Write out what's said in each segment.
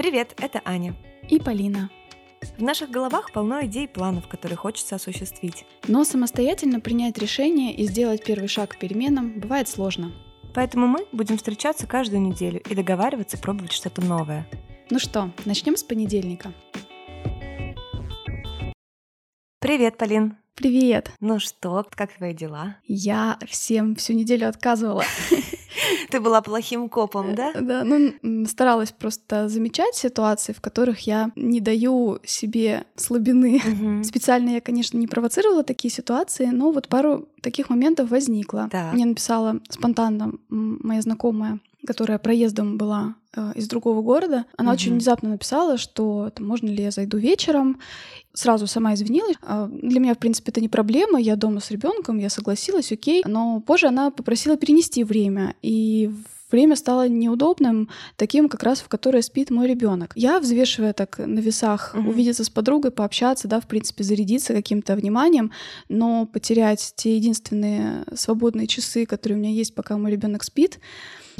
Привет, это Аня. И Полина. В наших головах полно идей и планов, которые хочется осуществить. Но самостоятельно принять решение и сделать первый шаг к переменам бывает сложно. Поэтому мы будем встречаться каждую неделю и договариваться пробовать что-то новое. Ну что, начнем с понедельника. Привет, Полин. Привет. Ну что, как твои дела? Я всем всю неделю отказывала. Ты была плохим копом, да? Да, ну старалась просто замечать ситуации, в которых я не даю себе слабины. Мгм. Специально я, конечно, не провоцировала такие ситуации, но вот пару таких моментов возникло. Так. Мне написала спонтанно моя знакомая, которая проездом была э, из другого города. Она очень Мгм. внезапно написала, что там, можно ли я зайду вечером. Сразу сама извинилась. А, Для меня, в принципе, это не проблема. Я дома с ребенком, я согласилась, окей. Но позже она попросила перенести время. И время стало неудобным, таким как раз, в которое спит мой ребенок. Я, взвешивая так на весах, Мгм. увидеться с подругой, пообщаться, да, в принципе, зарядиться каким-то вниманием, но потерять те единственные свободные часы, которые у меня есть, пока мой ребенок спит,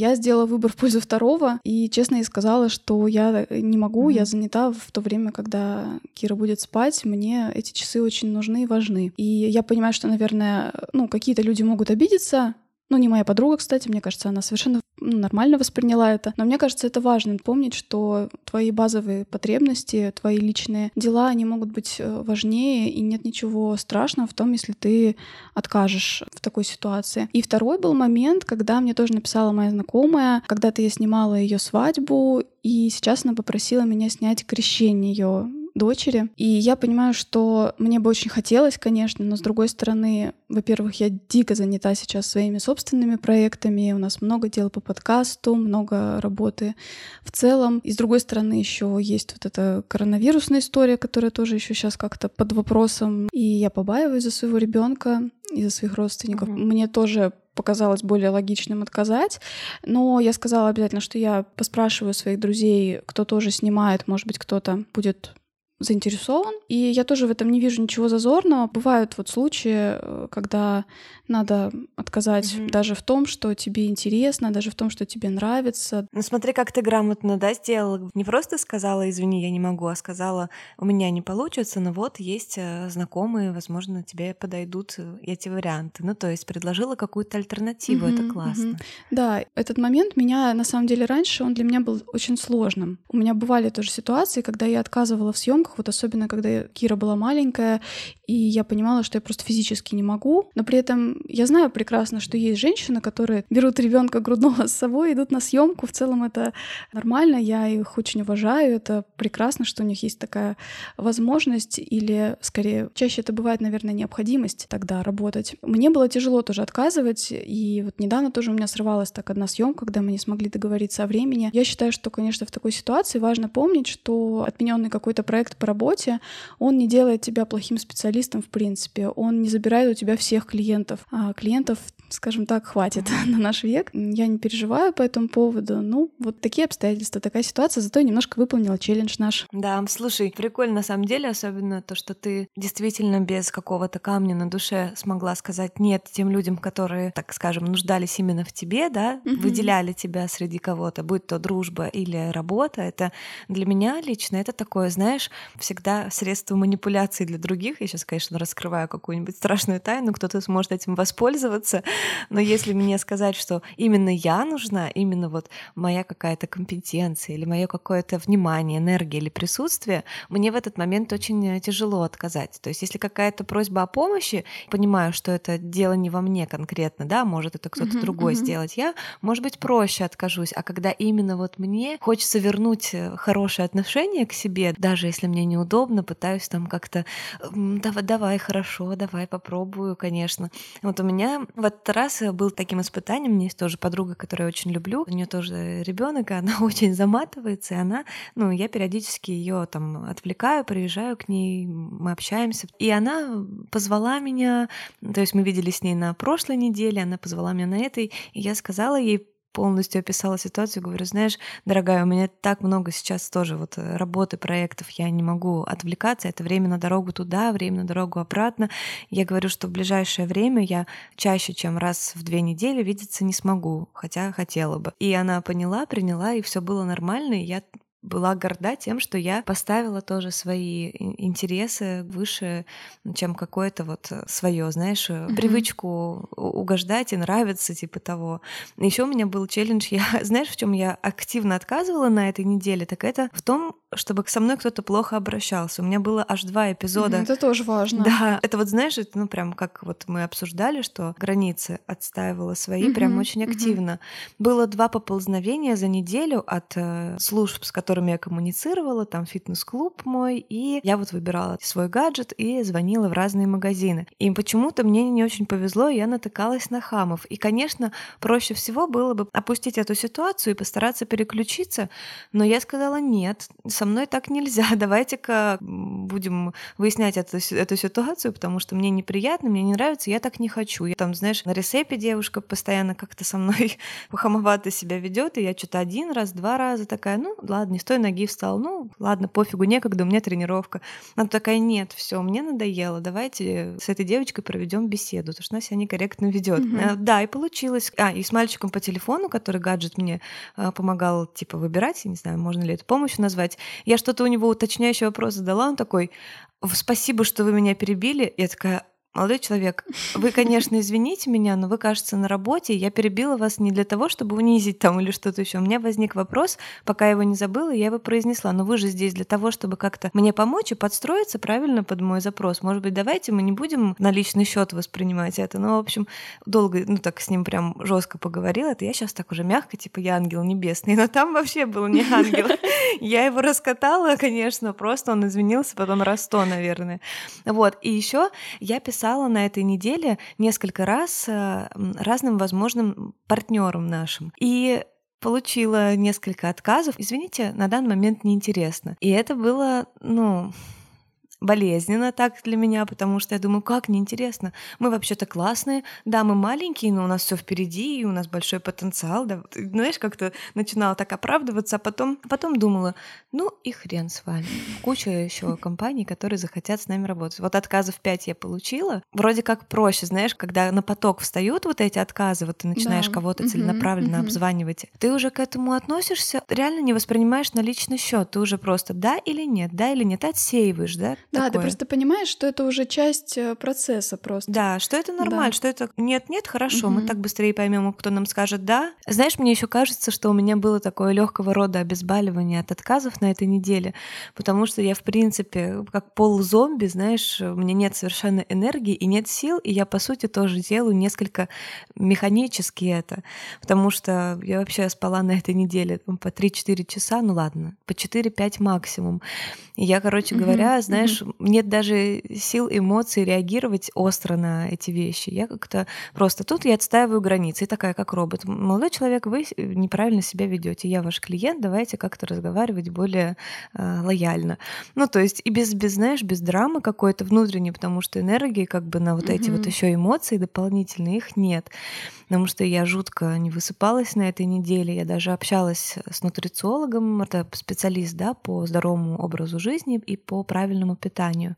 я сделала выбор в пользу второго и честно ей сказала, что я не могу, Мгм. я занята в то время, когда Кира будет спать, мне эти часы очень нужны и важны. И я понимаю, что, наверное, ну, какие-то люди могут обидеться, ну, не моя подруга, кстати, мне кажется, она совершенно нормально восприняла это. Но мне кажется, это важно помнить, что твои базовые потребности, твои личные дела, они могут быть э, важнее, и нет ничего страшного в том, если ты откажешь в такой ситуации. И второй был момент, когда мне тоже написала моя знакомая, когда-то я снимала ее свадьбу, и сейчас она попросила меня снять крещение ее дочери. И я понимаю, что мне бы очень хотелось, конечно, но с другой стороны, во-первых, я дико занята сейчас своими собственными проектами, у нас много дел по подкасту, много работы в целом. И с другой стороны, еще есть вот эта коронавирусная история, которая тоже еще сейчас как-то под вопросом. И я побаиваюсь за своего ребенка и за своих родственников. Мгм. Мне тоже показалось более логичным отказать. Но я сказала обязательно, что я поспрашиваю своих друзей, кто тоже снимает, может быть, кто-то будет заинтересован. И я тоже в этом не вижу ничего зазорного. Бывают вот случаи, э, когда надо отказать Мгм. даже в том, что тебе интересно, даже в том, что тебе нравится. Ну смотри, как ты грамотно, да, сделала. Не просто сказала, извини, я не могу, а сказала, у меня не получится, но вот есть э, знакомые, возможно, тебе подойдут э, эти варианты. Ну, то есть предложила какую-то альтернативу, это Мгм, классно. мгм. Да, этот момент меня, на самом деле, раньше он для меня был очень сложным. У меня бывали тоже ситуации, когда я отказывала в съемках, вот особенно когда Кира была маленькая, и я понимала, что я просто физически не могу. Но при этом я знаю прекрасно, что есть женщины, которые берут ребенка грудного с собой, идут на съемку. В целом это нормально, я их очень уважаю, это прекрасно, что у них есть такая возможность, или скорее, чаще это бывает, наверное, необходимость тогда работать. Мне было тяжело тоже отказывать, и вот недавно тоже у меня срывалась так одна съемка, когда мы не смогли договориться о времени. Я считаю, что, конечно, в такой ситуации важно помнить, что отмененный какой-то проект по работе, он не делает тебя плохим специалистом в принципе, он не забирает у тебя всех клиентов. А клиентов, скажем так, хватит на наш век. Я не переживаю по этому поводу. Ну, вот такие обстоятельства, такая ситуация, зато я немножко выполнила челлендж наш. Да, слушай, прикольно на самом деле, особенно то, что ты действительно без какого-то камня на душе смогла сказать нет тем людям, которые, так скажем, нуждались именно в тебе, да, Мгм. выделяли тебя среди кого-то, будь то дружба или работа. Это для меня лично это такое, знаешь, всегда средство манипуляции для других. Я сейчас, конечно, раскрываю какую-нибудь страшную тайну, кто-то сможет этим воспользоваться, но если мне сказать, что именно я нужна, именно вот моя какая-то компетенция или мое какое-то внимание, энергия или присутствие, мне в этот момент очень э, тяжело отказать. То есть если какая-то просьба о помощи, понимаю, что это дело не во мне конкретно, да, может это кто-то Мгм, другой мгм. сделать, я, может быть, проще откажусь. А когда именно вот мне хочется вернуть э, хорошее отношение к себе, даже если мне неудобно, пытаюсь там как-то «М, давай, давай, хорошо, давай попробую, конечно. Вот у меня в этот раз был таким испытанием. У меня есть тоже подруга, которую я очень люблю. У нее тоже ребенок, и она очень заматывается, и она, ну, я периодически ее там отвлекаю, приезжаю к ней, мы общаемся. И она позвала меня, то есть мы виделись с ней на прошлой неделе, она позвала меня на этой, и я сказала ей полностью описала ситуацию, говорю, знаешь, дорогая, у меня так много сейчас тоже вот э, работы, проектов, я не могу отвлекаться, это время на дорогу туда, время на дорогу обратно. Я говорю, что в ближайшее время я чаще, чем раз в две недели видеться не смогу, хотя хотела бы. И она поняла, приняла, и все было нормально, и я была горда тем, что я поставила тоже свои интересы выше, чем какое-то вот э, свое, знаешь, mm-hmm. привычку угождать и нравиться, типа того. Еще у меня был челлендж, я, знаешь, в чем я активно отказывала на этой неделе, так это в том, чтобы со мной кто-то плохо обращался. У меня было аж два эпизода. Mm-hmm, это тоже важно. Да, это вот, знаешь, это, ну прям как вот мы обсуждали, что границы отстаивала свои mm-hmm, прям очень активно. Mm-hmm. Было два поползновения за неделю от э, служб, с которыми которыми я коммуницировала, там фитнес-клуб мой, и я вот выбирала свой гаджет и звонила в разные магазины. И почему-то мне не очень повезло, я натыкалась на хамов. И, конечно, проще всего было бы опустить эту ситуацию и постараться переключиться, но я сказала, нет, со мной так нельзя, давайте-ка будем выяснять эту, эту ситуацию, потому что мне неприятно, мне не нравится, я так не хочу. Я там, знаешь, на ресепе девушка постоянно как-то со мной хамовато себя ведет, и я что-то один раз, два раза такая, ну ладно, с той ноги встал. Ну, ладно, пофигу, некогда, у меня тренировка. Она такая, нет, все, мне надоело, давайте с этой девочкой проведем беседу, потому что она себя некорректно ведет. Mm-hmm. Да, и получилось. А, и с мальчиком по телефону, который гаджет мне а, помогал, типа, выбирать, я не знаю, можно ли это помощью назвать, я что-то у него уточняющий вопрос задала, он такой, спасибо, что вы меня перебили. Я такая, Молодой человек, вы, конечно, извините меня, но вы, кажется, на работе. Я перебила вас не для того, чтобы унизить там или что-то еще. У меня возник вопрос, пока я его не забыла, я его произнесла. Но вы же здесь для того, чтобы как-то мне помочь и подстроиться правильно под мой запрос. Может быть, давайте мы не будем на личный счет воспринимать это. Ну, в общем, долго, ну так с ним прям жестко поговорила. Это я сейчас так уже мягко, типа я ангел небесный. Но там вообще был не ангел. Я его раскатала, конечно, просто он извинился потом раз наверное. Вот. И еще я писала писала на этой неделе несколько раз э, разным возможным партнерам нашим. И получила несколько отказов. Извините, на данный момент неинтересно. И это было, ну, болезненно так для меня, потому что я думаю, как неинтересно. Мы вообще-то классные, да, мы маленькие, но у нас все впереди, и у нас большой потенциал. Да. Знаешь, как-то начинала так оправдываться, а потом, потом думала, ну и хрен с вами. Куча еще компаний, которые захотят с нами работать. Вот отказов 5 я получила. Вроде как проще, знаешь, когда на поток встают вот эти отказы, вот ты начинаешь да. кого-то целенаправленно угу, обзванивать, ты уже к этому относишься, реально не воспринимаешь на личный счет, ты уже просто да или нет, да или нет, отсеиваешь, да, да, такое. ты просто понимаешь, что это уже часть э, процесса просто. Да, что это нормально, да. что это нет, нет, хорошо, угу. мы так быстрее поймем, кто нам скажет да. Знаешь, мне еще кажется, что у меня было такое легкого рода обезболивание от отказов на этой неделе, потому что я, в принципе, как полузомби, знаешь, у меня нет совершенно энергии и нет сил, и я, по сути, тоже делаю несколько механически это, потому что я вообще спала на этой неделе по 3-4 часа, ну ладно, по 4-5 максимум. И я, короче говоря, mm-hmm. Знаешь, нет даже сил, эмоций реагировать остро на эти вещи. Я как-то просто тут я отстаиваю границы, и такая как робот. Молодой человек, вы неправильно себя ведете. Я ваш клиент, давайте как-то разговаривать более э, лояльно. Ну, то есть и без, без, знаешь, без драмы какой-то внутренней, потому что энергии как бы на вот mm-hmm. эти вот еще эмоции дополнительные их нет потому что я жутко не высыпалась на этой неделе. Я даже общалась с нутрициологом, это специалист да, по здоровому образу жизни и по правильному питанию.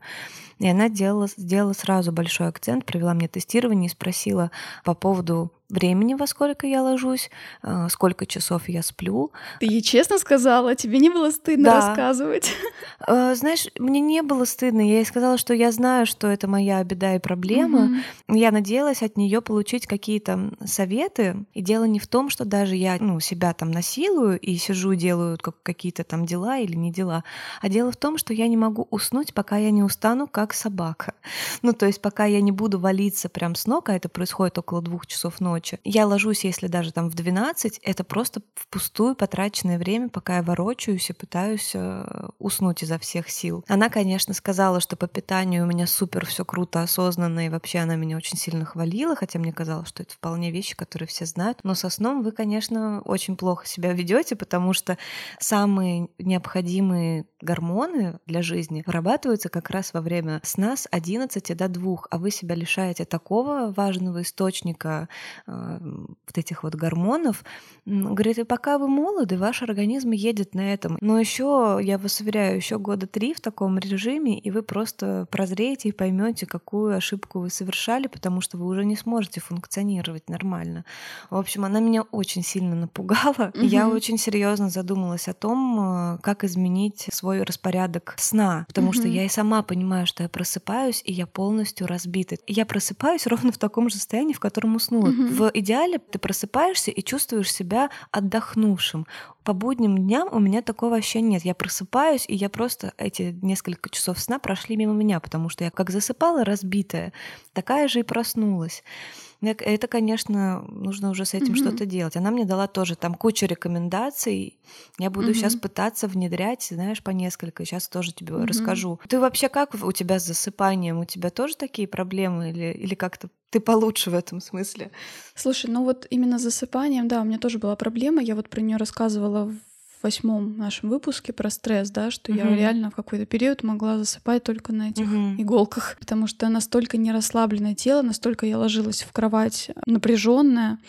И она делала, сделала сразу большой акцент, провела мне тестирование и спросила по поводу времени, во сколько я ложусь, э, сколько часов я сплю. Ты ей честно сказала, тебе не было стыдно да. рассказывать? Э, знаешь, мне не было стыдно. Я ей сказала, что я знаю, что это моя беда и проблема. Угу. Я надеялась от нее получить какие-то советы. И дело не в том, что даже я ну, себя там насилую и сижу, делаю какие-то там дела или не дела, а дело в том, что я не могу уснуть, пока я не устану, как собака. Ну, то есть пока я не буду валиться прям с ног, а это происходит около двух часов ночи, ночи. Я ложусь, если даже там в 12, это просто впустую потраченное время, пока я ворочаюсь и пытаюсь э, уснуть изо всех сил. Она, конечно, сказала, что по питанию у меня супер все круто, осознанно, и вообще она меня очень сильно хвалила, хотя мне казалось, что это вполне вещи, которые все знают. Но со сном вы, конечно, очень плохо себя ведете, потому что самые необходимые гормоны для жизни вырабатываются как раз во время сна с 11 до 2, а вы себя лишаете такого важного источника вот этих вот гормонов. Говорит, и пока вы молоды, ваш организм едет на этом. Но еще, я вас уверяю, еще года три в таком режиме, и вы просто прозреете и поймете, какую ошибку вы совершали, потому что вы уже не сможете функционировать нормально. В общем, она меня очень сильно напугала. Угу. Я очень серьезно задумалась о том, э, как изменить свой распорядок сна, потому угу. что я и сама понимаю, что я просыпаюсь, и я полностью разбита. Я просыпаюсь ровно в таком же состоянии, в котором уснула. Угу. В идеале ты просыпаешься и чувствуешь себя отдохнувшим. По будним дням у меня такого вообще нет. Я просыпаюсь, и я просто эти несколько часов сна прошли мимо меня, потому что я как засыпала разбитая, такая же и проснулась. Это, конечно, нужно уже с этим mm-hmm. что-то делать. Она мне дала тоже там кучу рекомендаций. Я буду mm-hmm. сейчас пытаться внедрять, знаешь, по несколько. Сейчас тоже тебе mm-hmm. расскажу. Ты вообще как у тебя с засыпанием? У тебя тоже такие проблемы или, или как-то ты получше в этом смысле? Слушай, ну вот именно с засыпанием, да, у меня тоже была проблема. Я вот про нее рассказывала в восьмом нашем выпуске про стресс, да, что угу. я реально в какой-то период могла засыпать только на этих угу. иголках, потому что настолько не расслабленное тело, настолько я ложилась в кровать напряженная.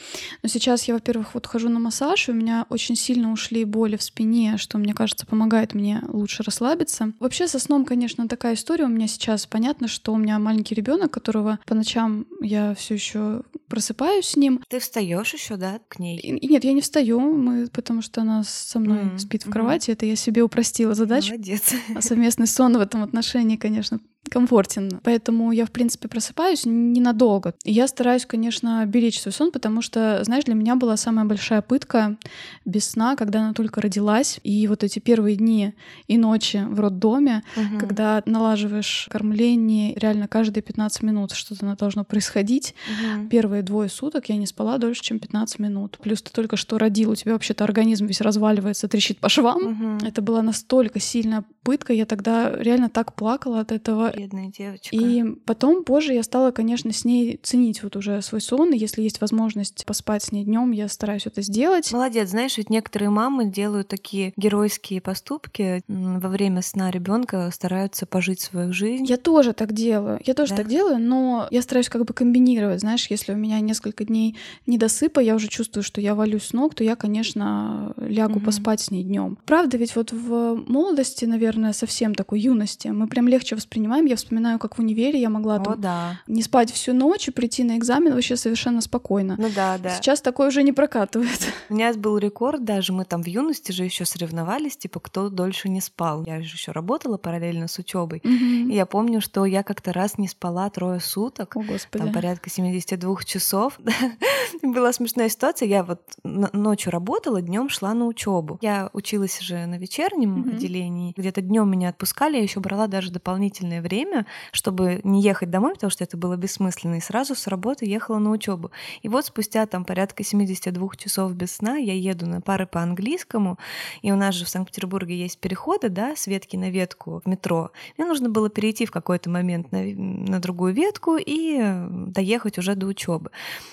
Но сейчас я, во-первых, вот хожу на массаж, и у меня очень сильно ушли боли в спине, что, мне кажется, помогает мне лучше расслабиться. Вообще со сном, конечно, такая история у меня сейчас. Понятно, что у меня маленький ребенок, которого по ночам я все еще просыпаюсь с ним. Ты встаешь еще, да, к ней? И, нет, я не встаю, мы, потому что она со мной. Спит в кровати. Это я себе упростила задачу. Молодец. А совместный сон в этом отношении, конечно, комфортен. Поэтому я, в принципе, просыпаюсь ненадолго. И я стараюсь, конечно, беречь свой сон, потому что, знаешь, для меня была самая большая пытка без сна, когда она только родилась. И вот эти первые дни и ночи в роддоме, угу. когда налаживаешь кормление, реально каждые 15 минут что-то должно происходить. Угу. Первые двое суток я не спала дольше, чем 15 минут. Плюс ты только что родил, у тебя вообще-то организм весь разваливается, трещит по швам. Угу. Это была настолько сильная пытка, я тогда реально так плакала от этого. Бедная девочка. И потом, позже я стала, конечно, с ней ценить вот уже свой сон, и если есть возможность поспать с ней днем, я стараюсь это сделать. Молодец, знаешь, ведь некоторые мамы делают такие геройские поступки во время сна ребенка, стараются пожить свою жизнь. Я тоже так делаю, я тоже да? так делаю, но я стараюсь как бы комбинировать, знаешь, если у меня несколько дней недосыпа, я уже чувствую, что я валюсь с ног, то я, конечно, лягу угу. поспать с ней днем. Правда, ведь вот в молодости, наверное, совсем такой юности, мы прям легче воспринимаем экзамен, я вспоминаю, как в универе я могла там да. не спать всю ночь и прийти на экзамен вообще совершенно спокойно. Ну да, да. Сейчас такое уже не прокатывает. У меня был рекорд даже, мы там в юности же еще соревновались, типа, кто дольше не спал. Я же еще работала параллельно с учебой. Угу. И я помню, что я как-то раз не спала трое суток. О, Господи. Там порядка 72 часов. Была смешная ситуация. Я вот ночью работала, днем шла на учебу. Я училась же на вечернем отделении. Где-то днем меня отпускали, я еще брала даже дополнительное время время, чтобы не ехать домой, потому что это было бессмысленно, и сразу с работы ехала на учебу. И вот спустя там порядка 72 часов без сна я еду на пары по английскому, и у нас же в Санкт-Петербурге есть переходы, да, с ветки на ветку в метро. Мне нужно было перейти в какой-то момент на, на другую ветку и доехать уже до учебы.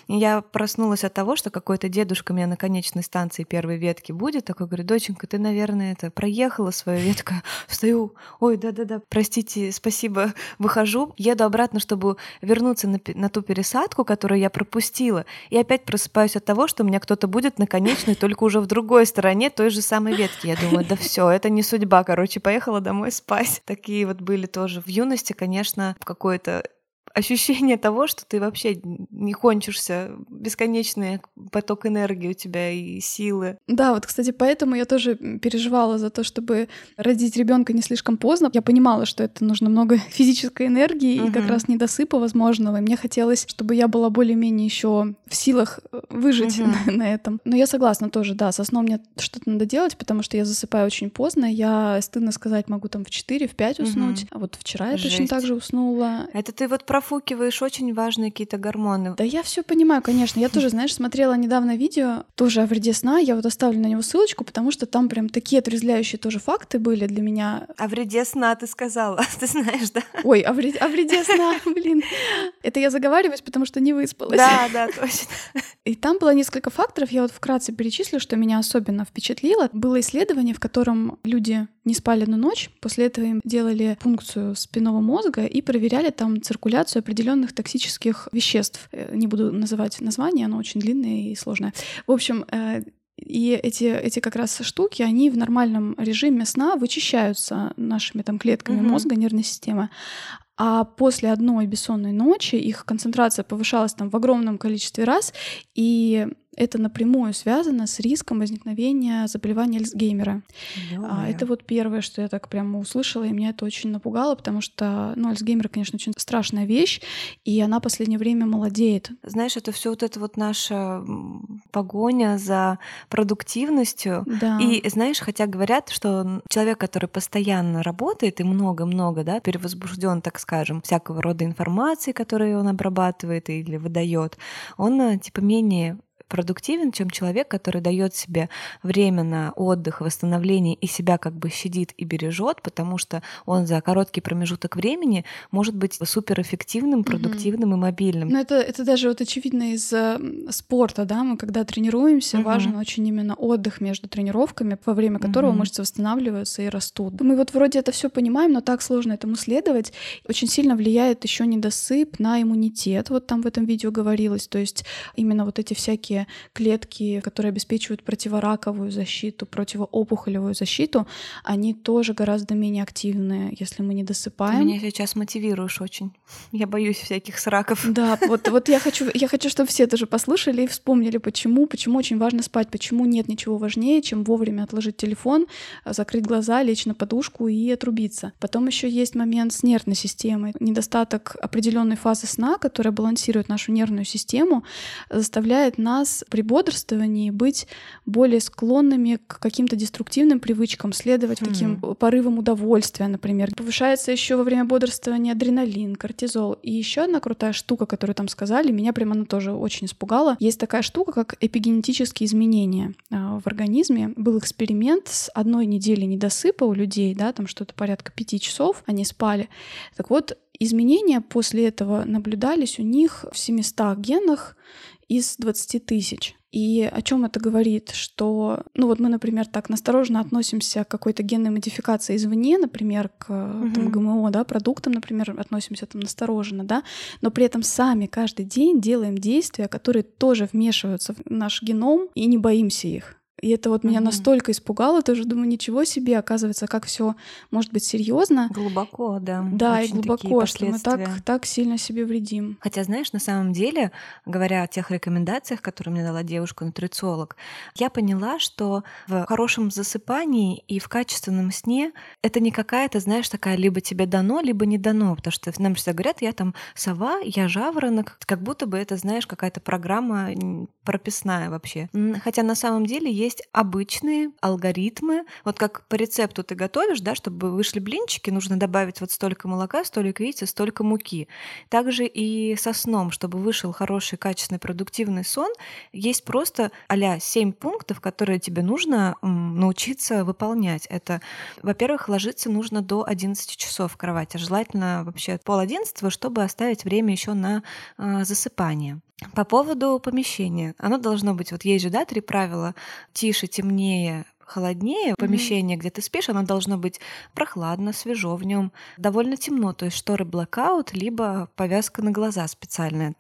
я проснулась от того, что какой-то дедушка меня на конечной станции первой ветки будет, такой говорит, доченька, ты, наверное, это проехала свою ветку. Встаю, ой, да-да-да, простите, спасибо, спасибо, выхожу, еду обратно, чтобы вернуться на, на ту пересадку, которую я пропустила, и опять просыпаюсь от того, что у меня кто-то будет на конечной, только уже в другой стороне той же самой ветки. Я думаю, да все, это не судьба, короче, поехала домой спать. Такие вот были тоже в юности, конечно, какое-то ощущение того, что ты вообще не кончишься, бесконечный поток энергии у тебя и силы. Да, вот, кстати, поэтому я тоже переживала за то, чтобы родить ребенка не слишком поздно. Я понимала, что это нужно много физической энергии угу. и как раз недосыпа возможного. И мне хотелось, чтобы я была более-менее еще в силах э, выжить угу. на, на этом. Но я согласна тоже, да, со сном мне что-то надо делать, потому что я засыпаю очень поздно. Я, стыдно сказать, могу там в 4, в 5 уснуть. Угу. А вот вчера Жесть. я точно так же уснула. Это ты вот профукиваешь очень важные какие-то гормоны. Да я все понимаю, конечно. Я тоже, знаешь, смотрела недавно видео тоже о вреде сна. Я вот оставлю на него ссылочку, потому что там прям такие отрезвляющие тоже факты были для меня. О вреде сна ты сказала, ты знаешь, да? Ой, о вреде, о вреде сна, блин. Это я заговариваюсь, потому что не выспалась. Да, да, точно. И там было несколько факторов. Я вот вкратце перечислю, что меня особенно впечатлило. Было исследование, в котором люди не спали на ночь. После этого им делали пункцию спинного мозга и проверяли там циркуляцию концентрацию определенных токсических веществ. Э, не буду называть название, оно очень длинное и сложное. В общем, э, и эти, эти как раз штуки, они в нормальном режиме сна вычищаются нашими там клетками mm-hmm. мозга, нервной системы. А после одной бессонной ночи их концентрация повышалась там в огромном количестве раз, и это напрямую связано с риском возникновения заболевания Альцгеймера. А, это вот первое, что я так прямо услышала, и меня это очень напугало, потому что, ну, Альцгеймер, конечно, очень страшная вещь, и она в последнее время молодеет. Знаешь, это все вот это вот наша погоня за продуктивностью. Да. И знаешь, хотя говорят, что человек, который постоянно работает и много-много, да, перевозбужден, так скажем, всякого рода информации, которую он обрабатывает или выдает, он э, типа менее продуктивен, чем человек, который дает себе время на отдых, восстановление и себя как бы щадит и бережет, потому что он за короткий промежуток времени может быть суперэффективным, продуктивным mm-hmm. и мобильным. Но это, это даже вот очевидно из э, спорта, да, мы когда тренируемся, mm-hmm. важен очень именно отдых между тренировками, во время которого mm-hmm. мышцы восстанавливаются и растут. Мы вот вроде это все понимаем, но так сложно этому следовать. Очень сильно влияет еще недосып на иммунитет. Вот там в этом видео говорилось, то есть именно вот эти всякие клетки, которые обеспечивают противораковую защиту, противоопухолевую защиту, они тоже гораздо менее активны, если мы не досыпаем. Ты меня сейчас мотивируешь очень. Я боюсь всяких сраков. Да, вот, вот я хочу, я хочу, чтобы все тоже послушали и вспомнили, почему, почему очень важно спать, почему нет ничего важнее, чем вовремя отложить телефон, закрыть глаза, лечь на подушку и отрубиться. Потом еще есть момент с нервной системой. Недостаток определенной фазы сна, которая балансирует нашу нервную систему, заставляет нас нас при бодрствовании быть более склонными к каким-то деструктивным привычкам, следовать mm. таким порывам удовольствия, например. Повышается еще во время бодрствования адреналин, кортизол. И еще одна крутая штука, которую там сказали, меня прямо она тоже очень испугала. Есть такая штука, как эпигенетические изменения а, в организме. Был эксперимент с одной недели недосыпа у людей, да, там что-то порядка пяти часов они спали. Так вот, изменения после этого наблюдались у них в 700 генах из 20 тысяч. И о чем это говорит? Что, ну вот мы, например, так настороженно относимся к какой-то генной модификации извне, например, к угу. там, ГМО, да, продуктам, например, относимся там настороженно, да, но при этом сами каждый день делаем действия, которые тоже вмешиваются в наш геном и не боимся их. И это вот меня настолько испугало, тоже думаю, ничего себе, оказывается, как все может быть серьезно. Глубоко, да. Да, и глубоко, что мы так, так сильно себе вредим. Хотя, знаешь, на самом деле, говоря о тех рекомендациях, которые мне дала девушка-нутрициолог, я поняла, что в хорошем засыпании и в качественном сне это не какая-то, знаешь, такая либо тебе дано, либо не дано, потому что нам всегда говорят, я там сова, я жаворонок, как будто бы это, знаешь, какая-то программа прописная вообще. Хотя на самом деле есть есть обычные алгоритмы. Вот как по рецепту ты готовишь, да, чтобы вышли блинчики, нужно добавить вот столько молока, столько яиц столько муки. Также и со сном, чтобы вышел хороший, качественный, продуктивный сон, есть просто а 7 пунктов, которые тебе нужно научиться выполнять. Это, во-первых, ложиться нужно до 11 часов в кровати. Желательно вообще пол одиннадцатого, чтобы оставить время еще на э, засыпание. По поводу помещения. Оно должно быть, вот есть же, да, три правила. Тише, темнее, холоднее, помещение, mm-hmm. где ты спишь, оно должно быть прохладно, свежо в нем, довольно темно, то есть шторы блокаут, либо повязка на глаза специальная.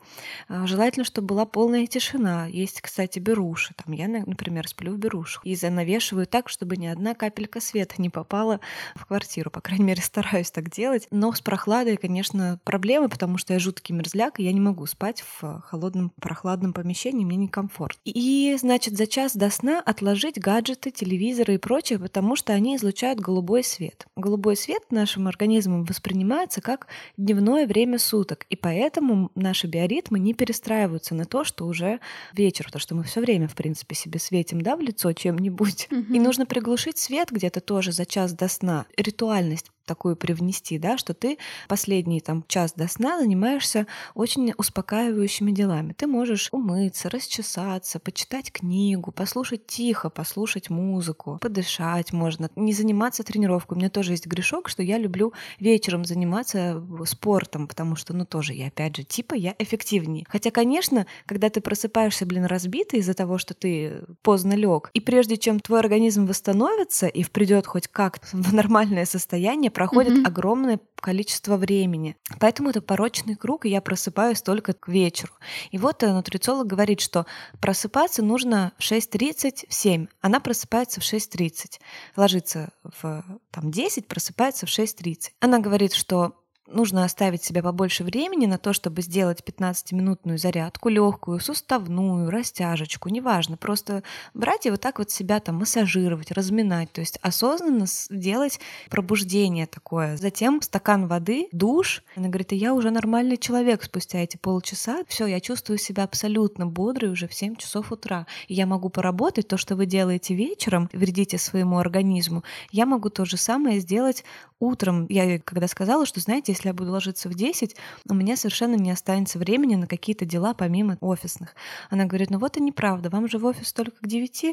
А, желательно, чтобы была полная тишина. Есть, кстати, беруши. Там я, например, сплю в берушах. И занавешиваю так, чтобы ни одна капелька света не попала в квартиру. По крайней мере, стараюсь так делать. Но с прохладой, конечно, проблемы, потому что я жуткий мерзляк, и я не могу спать в холодном, прохладном помещении, мне некомфортно. И, значит, за час до сна отложить гаджеты, телевизор, телевизоры и прочее, потому что они излучают голубой свет. Голубой свет нашим организмом воспринимается как дневное время суток, и поэтому наши биоритмы не перестраиваются на то, что уже вечер, потому что мы все время, в принципе, себе светим да, в лицо чем-нибудь. Угу. И нужно приглушить свет где-то тоже за час до сна. Ритуальность такую привнести, да, что ты последний там час до сна занимаешься очень успокаивающими делами. Ты можешь умыться, расчесаться, почитать книгу, послушать тихо, послушать музыку, подышать можно, не заниматься тренировкой. У меня тоже есть грешок, что я люблю вечером заниматься спортом, потому что, ну, тоже я, опять же, типа я эффективнее. Хотя, конечно, когда ты просыпаешься, блин, разбитый из-за того, что ты поздно лег, и прежде чем твой организм восстановится и придет хоть как в нормальное состояние, проходит mm-hmm. огромное количество времени. Поэтому это порочный круг, и я просыпаюсь только к вечеру. И вот э, нутрициолог говорит, что просыпаться нужно в 6.30, в 7. Она просыпается в 6.30. Ложится в там, 10, просыпается в 6.30. Она говорит, что нужно оставить себе побольше времени на то, чтобы сделать 15-минутную зарядку, легкую, суставную, растяжечку, неважно, просто брать и вот так вот себя там массажировать, разминать, то есть осознанно делать пробуждение такое. Затем стакан воды, душ. Она говорит, и я уже нормальный человек спустя эти полчаса, все, я чувствую себя абсолютно бодрой уже в 7 часов утра. И я могу поработать то, что вы делаете вечером, вредите своему организму, я могу то же самое сделать утром. Я когда сказала, что, знаете, если я буду ложиться в 10, у меня совершенно не останется времени на какие-то дела помимо офисных. Она говорит, ну вот и неправда, вам же в офис только к 9.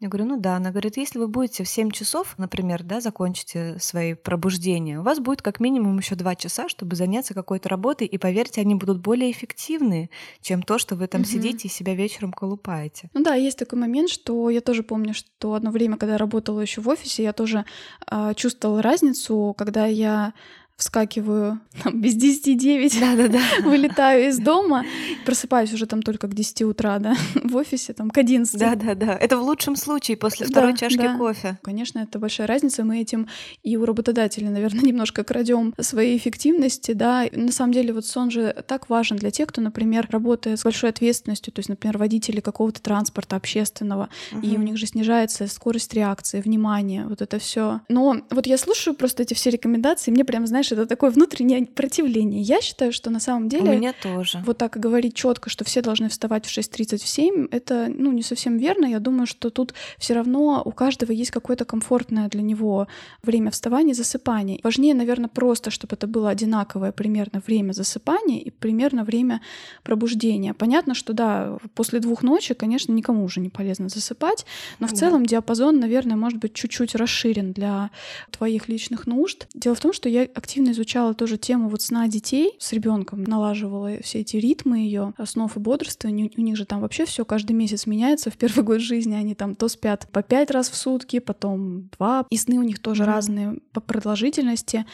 Я говорю, ну да. Она говорит, если вы будете в 7 часов, например, да, закончите свои пробуждения, у вас будет как минимум еще 2 часа, чтобы заняться какой-то работой, и поверьте, они будут более эффективны, чем то, что вы там угу. сидите и себя вечером колупаете. Ну да, есть такой момент, что я тоже помню, что одно время, когда я работала еще в офисе, я тоже э, чувствовала разницу, когда я вскакиваю там, без 10 9, да, да, да. вылетаю из дома, просыпаюсь уже там только к 10 утра, да, в офисе там к 11. Да, да, да. Это в лучшем случае после второй да, чашки да. кофе. Конечно, это большая разница. Мы этим и у работодателей, наверное, немножко крадем своей эффективности, да. На самом деле вот сон же так важен для тех, кто, например, работает с большой ответственностью, то есть, например, водители какого-то транспорта общественного, угу. и у них же снижается скорость реакции, внимание, вот это все. Но вот я слушаю просто эти все рекомендации, мне прям, знаешь, это такое внутреннее противление. Я считаю, что на самом деле... У меня тоже. Вот так говорить четко, что все должны вставать в 6.30, в 7, это, ну, не совсем верно. Я думаю, что тут все равно у каждого есть какое-то комфортное для него время вставания и засыпания. Важнее, наверное, просто, чтобы это было одинаковое примерно время засыпания и примерно время пробуждения. Понятно, что да, после двух ночи, конечно, никому уже не полезно засыпать, но в да. целом диапазон, наверное, может быть чуть-чуть расширен для твоих личных нужд. Дело в том, что я активно активно изучала тоже тему вот сна детей с ребенком, налаживала все эти ритмы ее, снов и бодрствования. У них же там вообще все каждый месяц меняется. В первый год жизни они там то спят по пять раз в сутки, потом два. И сны у них тоже mm-hmm. разные по продолжительности.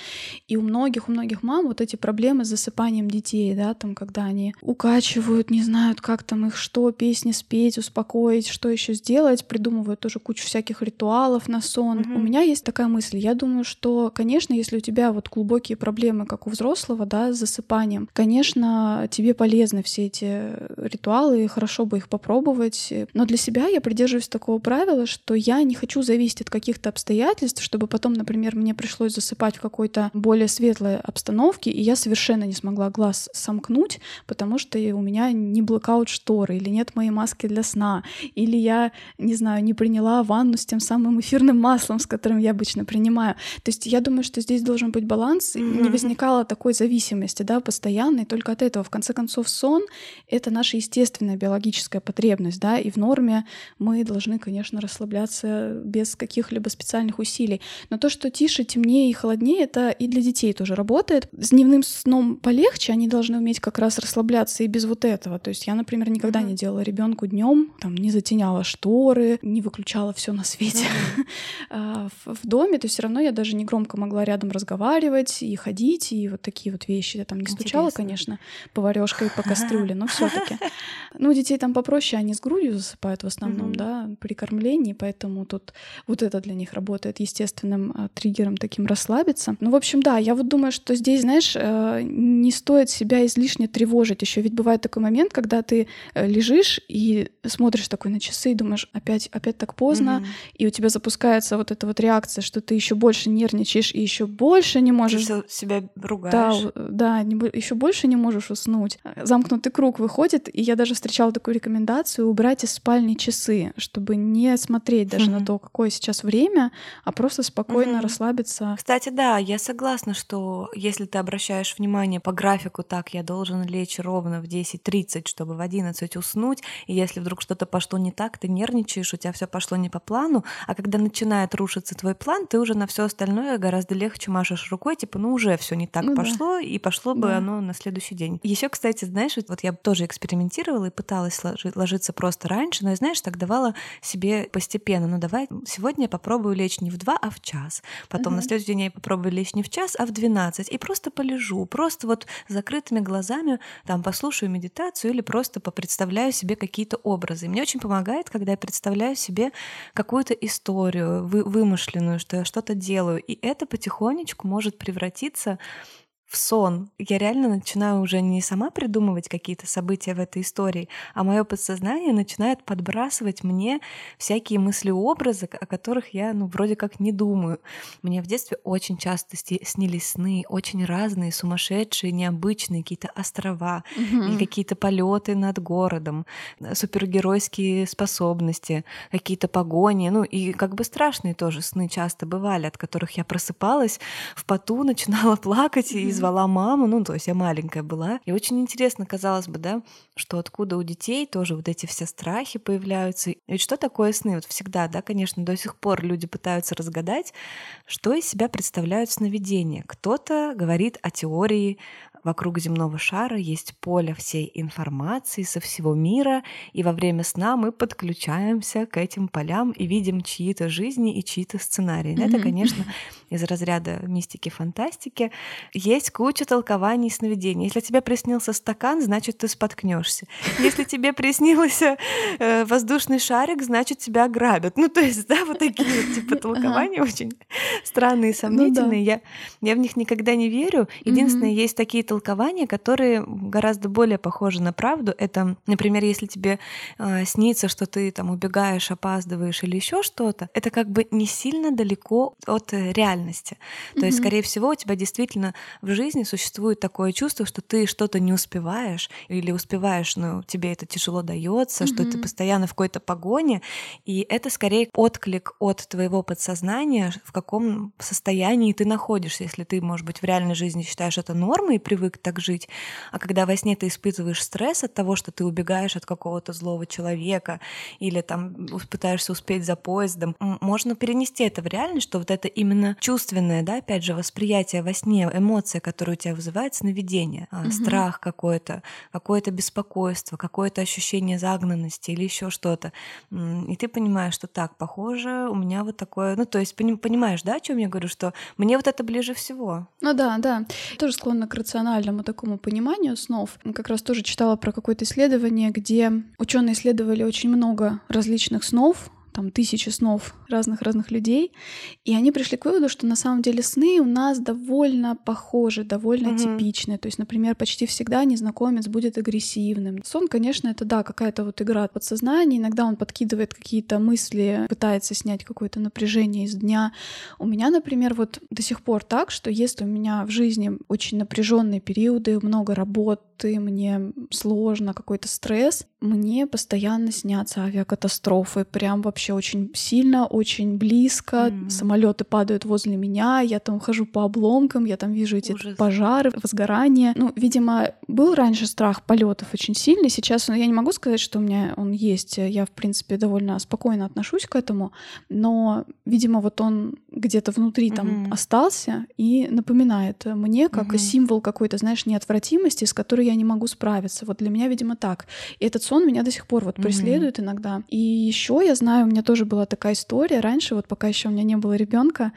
И у многих, у многих мам вот эти проблемы с засыпанием детей, да, там, когда они укачивают, не знают, как там их что, песни спеть, успокоить, что еще сделать, придумывают тоже кучу всяких ритуалов на сон. Mm-hmm. У меня есть такая мысль. Я думаю, что, конечно, если у тебя вот клуб глубокие проблемы, как у взрослого, да, с засыпанием, конечно, тебе полезны все эти ритуалы, хорошо бы их попробовать. Но для себя я придерживаюсь такого правила, что я не хочу зависеть от каких-то обстоятельств, чтобы потом, например, мне пришлось засыпать в какой-то более светлой обстановке, и я совершенно не смогла глаз сомкнуть, потому что у меня не блокаут шторы, или нет моей маски для сна, или я, не знаю, не приняла ванну с тем самым эфирным маслом, с которым я обычно принимаю. То есть я думаю, что здесь должен быть баланс, баланс, mm-hmm. не возникало такой зависимости, да, постоянной только от этого. В конце концов, сон — это наша естественная биологическая потребность, да, и в норме мы должны, конечно, расслабляться без каких-либо специальных усилий. Но то, что тише, темнее и холоднее, это и для детей тоже работает. С дневным сном полегче, они должны уметь как раз расслабляться и без вот этого. То есть я, например, никогда mm-hmm. не делала ребенку днем, там, не затеняла шторы, не выключала все на свете mm-hmm. в доме, то все равно я даже не громко могла рядом разговаривать, бегать и ходить, и вот такие вот вещи. Я там не стучала, Интересно. конечно, поварешкой по кастрюле, но все таки Ну, детей там попроще, они с грудью засыпают в основном, да, при кормлении, поэтому тут вот это для них работает естественным а, триггером таким расслабиться. Ну, в общем, да, я вот думаю, что здесь, знаешь, э, не стоит себя излишне тревожить. Еще ведь бывает такой момент, когда ты э, лежишь и смотришь такой на часы и думаешь, опять, опять так поздно, и у тебя запускается вот эта вот реакция, что ты еще больше нервничаешь и еще больше не можешь ты себя ругаешь. Да, да, еще больше не можешь уснуть. Замкнутый круг выходит, и я даже встречала такую рекомендацию убрать из спальни часы, чтобы не смотреть даже на то, какое сейчас время, а просто спокойно расслабиться. Кстати, да, я согласна, что если ты обращаешь внимание по графику, так, я должен лечь ровно в 10.30, чтобы в 11 уснуть, и если вдруг что-то пошло не так, ты нервничаешь, у тебя все пошло не по плану, а когда начинает рушиться твой план, ты уже на все остальное гораздо легче машешь рукой, типа типа, ну уже все не так Ну да. пошло, и пошло бы Да. оно на следующий день. Еще, кстати, знаешь, вот, я тоже экспериментировала и пыталась ложи- ложиться просто раньше, но знаешь, так давала себе постепенно. Ну давай, сегодня я попробую лечь не в 2, а в час. Потом на Мгм. следующий день я попробую лечь не в час, а в 12. И просто полежу, просто вот с закрытыми глазами там послушаю медитацию или просто попредставляю себе какие-то образы. И мне очень помогает, когда я представляю себе какую-то историю вы- вымышленную, что я что-то делаю. И это потихонечку может превратиться превратиться в сон. Я реально начинаю уже не сама придумывать какие-то события в этой истории, а мое подсознание начинает подбрасывать мне всякие мысли-образы, о которых я, ну, вроде как не думаю. Мне в детстве очень часто снились сны, очень разные, сумасшедшие, необычные, какие-то острова, или Мгм. какие-то полеты над городом, супергеройские способности, какие-то погони, ну и как бы страшные тоже сны часто бывали, от которых я просыпалась в поту, начинала плакать и. Звала маму, ну то есть я маленькая была. И очень интересно, казалось бы, да, что откуда у детей тоже вот эти все страхи появляются. Ведь что такое сны? Вот всегда, да, конечно, до сих пор люди пытаются разгадать, что из себя представляют сновидения. Кто-то говорит о теории вокруг земного шара есть поле всей информации со всего мира, и во время сна мы подключаемся к этим полям и видим чьи-то жизни и чьи-то сценарии. Это, конечно, из разряда мистики, фантастики. Есть куча толкований сновидений. Если тебе приснился стакан, значит, ты споткнешься. Если тебе приснился э, воздушный шарик, значит, тебя ограбят. Ну, то есть, да, вот такие вот типа толкования очень странные, сомнительные. Я, я в них никогда не верю. Единственное, есть такие толкования, которые гораздо более похожи на правду. Это, например, если тебе э, снится, что ты там убегаешь, опаздываешь или еще что-то, это как бы не сильно далеко от э, реальности. То есть, Мгм. скорее всего, у тебя действительно в жизни существует такое чувство, что ты что-то не успеваешь или успеваешь, но тебе это тяжело дается, что ты постоянно в какой-то погоне, и это скорее отклик от твоего подсознания, в каком состоянии ты находишься, если ты, может быть, в реальной жизни считаешь это нормой и привык так жить, а когда во сне ты испытываешь стресс от того, что ты убегаешь от какого-то злого человека или там пытаешься успеть за поездом, можно перенести это в реальность, что вот это именно чувственное, да, опять же, восприятие во сне, эмоция, которая у тебя вызывает сновидение, Мгм. страх какой-то, какое-то беспокойство, какое-то ощущение загнанности или еще что-то. И ты понимаешь, что так, похоже, у меня вот такое, ну, то есть пони- понимаешь, да, о чем я говорю, что мне вот это ближе всего. Ну да, да. Тоже склонна к рациональному такому пониманию снов. Как раз тоже читала про какое-то исследование, где ученые исследовали очень много различных снов, там тысячи снов разных-разных людей, и они пришли к выводу, что на самом деле сны у нас довольно похожи, довольно Мгм. типичные. То есть, например, почти всегда незнакомец будет агрессивным. Сон, конечно, это да, какая-то вот игра от подсознания. Иногда он подкидывает какие-то мысли, пытается снять какое-то напряжение из дня. У меня, например, вот до сих пор так, что если у меня в жизни очень напряженные периоды, много работы, мне сложно, какой-то стресс, мне постоянно снятся авиакатастрофы, прям вообще очень сильно, очень близко. М. Самолеты падают возле меня, я там хожу по обломкам, я там вижу эти Ужас. пожары, возгорания. Ну, видимо, был раньше страх полетов очень сильный, сейчас ну, я не могу сказать, что у меня он есть. Я, в принципе, довольно спокойно отношусь к этому, но, видимо, вот он где-то внутри там Мгм. остался и напоминает мне как Мгм. символ какой-то, знаешь, неотвратимости, с которой я не могу справиться. Вот для меня, видимо, так. И этот сон меня до сих пор вот преследует иногда. И еще я знаю, у меня тоже была такая история раньше, вот пока еще у меня не было ребенка,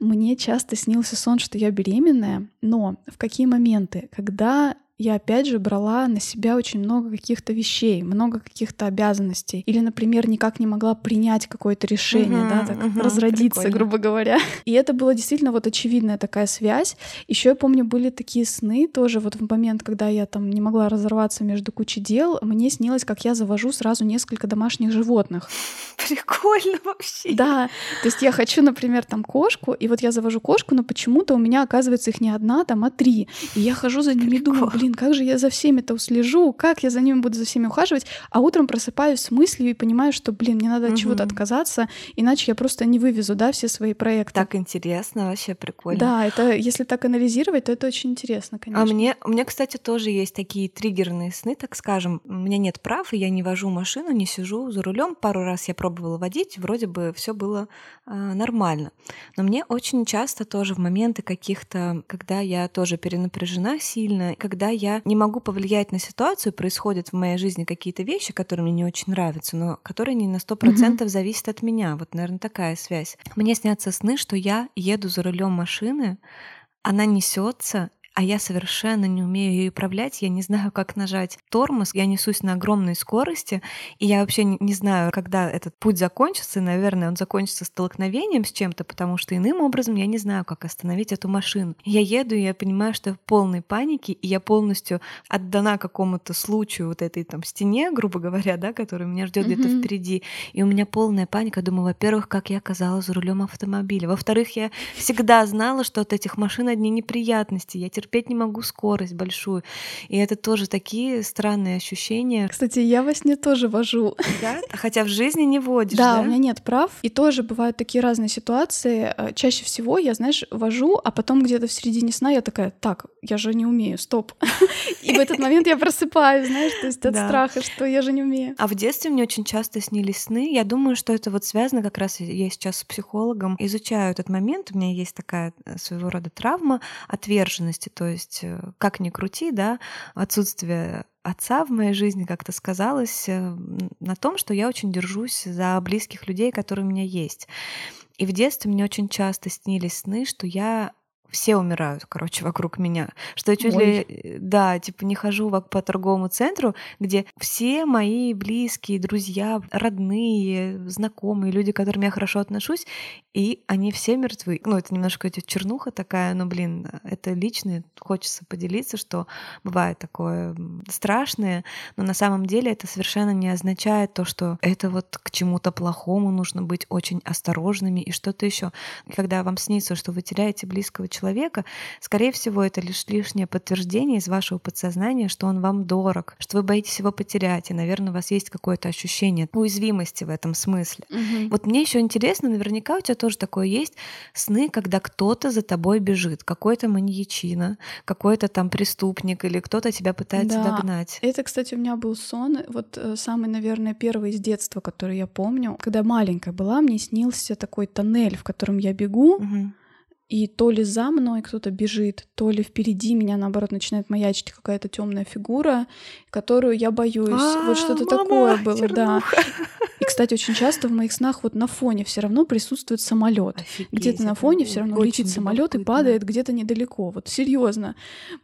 мне часто снился сон, что я беременная, но в какие моменты? Когда я опять же брала на себя очень много каких-то вещей, много каких-то обязанностей. Или, например, никак не могла принять какое-то решение, Мгм, да, так мгм, разродиться, прикольно. грубо говоря. И это была действительно вот очевидная такая связь. Еще я помню, были такие сны тоже вот в момент, когда я там не могла разорваться между кучей дел, мне снилось, как я завожу сразу несколько домашних животных. Прикольно вообще. Да, то есть я хочу, например, там кошку, и вот я завожу кошку, но почему-то у меня оказывается их не одна, там, а три. И я хожу за ними и думаю. Блин, как же я за всеми это услежу, как я за ними буду за всеми ухаживать, а утром просыпаюсь с мыслью и понимаю, что, блин, мне надо от чего-то отказаться, иначе я просто не вывезу, да, все свои проекты. Так интересно, вообще прикольно. Да, это, если так анализировать, то это очень интересно, конечно. А мне, у меня, кстати, тоже есть такие триггерные сны, так скажем. У меня нет прав, и я не вожу машину, не сижу за рулем. Пару раз я пробовала водить, вроде бы все было э, нормально. Но мне очень часто тоже в моменты каких-то, когда я тоже перенапряжена сильно, когда я не могу повлиять на ситуацию, происходят в моей жизни какие-то вещи, которые мне не очень нравятся, но которые не на сто процентов зависят от меня. Вот, наверное, такая связь. Мне снятся сны, что я еду за рулем машины, она несется, а я совершенно не умею ее управлять, я не знаю, как нажать тормоз, я несусь на огромной скорости, и я вообще не знаю, когда этот путь закончится, и, наверное, он закончится столкновением с чем-то, потому что иным образом я не знаю, как остановить эту машину. Я еду, и я понимаю, что я в полной панике, и я полностью отдана какому-то случаю вот этой там стене, грубо говоря, да, который меня ждет mm-hmm. где-то впереди, и у меня полная паника. Думаю, во-первых, как я оказалась за рулем автомобиля, во-вторых, я всегда знала, что от этих машин одни неприятности, я терпеть не могу скорость большую. И это тоже такие странные ощущения. Кстати, я во сне тоже вожу. Да? Хотя в жизни не водишь, да? Да, у меня нет прав. И тоже бывают такие разные ситуации. Э, чаще всего я, знаешь, вожу, а потом где-то в середине сна я такая, так, я же не умею, стоп. И в этот момент я просыпаюсь, знаешь, то есть от страха, что я же не умею. А в детстве мне очень часто снились сны. Я думаю, что это вот связано как раз, я сейчас с психологом изучаю этот момент. У меня есть такая э, своего рода травма отверженности, то есть э, как ни крути, да, отсутствие отца в моей жизни как-то сказалось э, на том, что я очень держусь за близких людей, которые у меня есть. И в детстве мне очень часто снились сны, что я все умирают, короче, вокруг меня. Что я чуть Ой. ли, да, типа не хожу по торговому центру, где все мои близкие, друзья, родные, знакомые, люди, к которым я хорошо отношусь, и они все мертвы. Ну, это немножко эти чернуха такая, но, блин, это личное, хочется поделиться, что бывает такое страшное, но на самом деле это совершенно не означает то, что это вот к чему-то плохому нужно быть очень осторожными и что-то еще. Когда вам снится, что вы теряете близкого человека, скорее всего, это лишь лишнее подтверждение из вашего подсознания, что он вам дорог, что вы боитесь его потерять, и, наверное, у вас есть какое-то ощущение уязвимости в этом смысле. Угу. Вот мне еще интересно, наверняка у тебя тоже такое есть, сны, когда кто-то за тобой бежит, какой-то маньячина, какой-то там преступник или кто-то тебя пытается да. догнать. Это, кстати, у меня был сон, вот э, самый, наверное, первый из детства, который я помню. Когда маленькая была, мне снился такой тоннель, в котором я бегу. Угу и то ли за мной кто-то бежит, то ли впереди меня, наоборот, начинает маячить какая-то темная фигура, которую я боюсь. А, вот что-то такое было, чернуха. да. И, кстати, очень часто в моих снах вот на фоне все равно присутствует самолет. Где-то на фоне все равно летит самолет и падает где-то недалеко. Вот серьезно,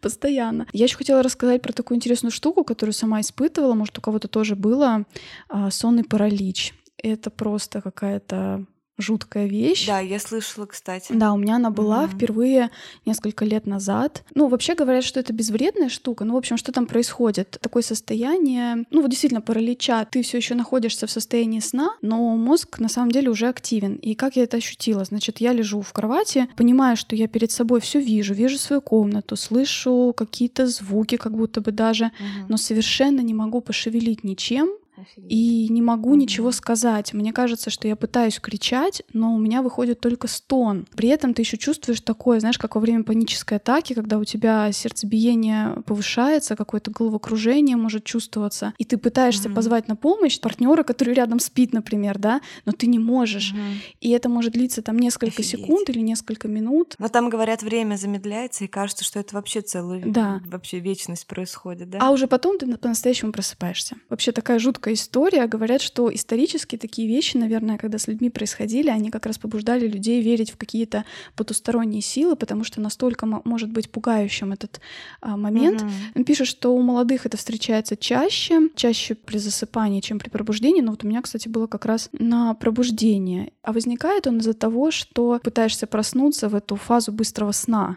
постоянно. Я еще хотела рассказать про такую интересную штуку, которую сама испытывала, может, у кого-то тоже было, а, сонный паралич. Это просто какая-то жуткая вещь. Да, я слышала, кстати. Да, у меня она была mm-hmm. впервые несколько лет назад. Ну, вообще говорят, что это безвредная штука. Ну, в общем, что там происходит? Такое состояние, ну, вот действительно, паралича. Ты все еще находишься в состоянии сна, но мозг на самом деле уже активен. И как я это ощутила? Значит, я лежу в кровати, понимаю, что я перед собой все вижу, вижу свою комнату, слышу какие-то звуки, как будто бы даже, mm-hmm. но совершенно не могу пошевелить ничем, и не могу mm-hmm. ничего сказать. Мне кажется, что я пытаюсь кричать, но у меня выходит только стон. При этом ты еще чувствуешь такое, знаешь, как во время панической атаки, когда у тебя сердцебиение повышается, какое-то головокружение может чувствоваться, и ты пытаешься mm-hmm. позвать на помощь партнера, который рядом спит, например, да, но ты не можешь. Mm-hmm. И это может длиться там несколько Офигеть. секунд или несколько минут. Но там говорят, время замедляется, и кажется, что это вообще целую да. вообще вечность происходит, да? А уже потом ты по-настоящему просыпаешься. Вообще такая жуткая жуткая история. Говорят, что исторически такие вещи, наверное, когда с людьми происходили, они как раз побуждали людей верить в какие-то потусторонние силы, потому что настолько может быть пугающим этот а, момент. Mm-hmm. Он пишет, что у молодых это встречается чаще, чаще при засыпании, чем при пробуждении. Но вот у меня, кстати, было как раз на пробуждение. А возникает он из-за того, что пытаешься проснуться в эту фазу быстрого сна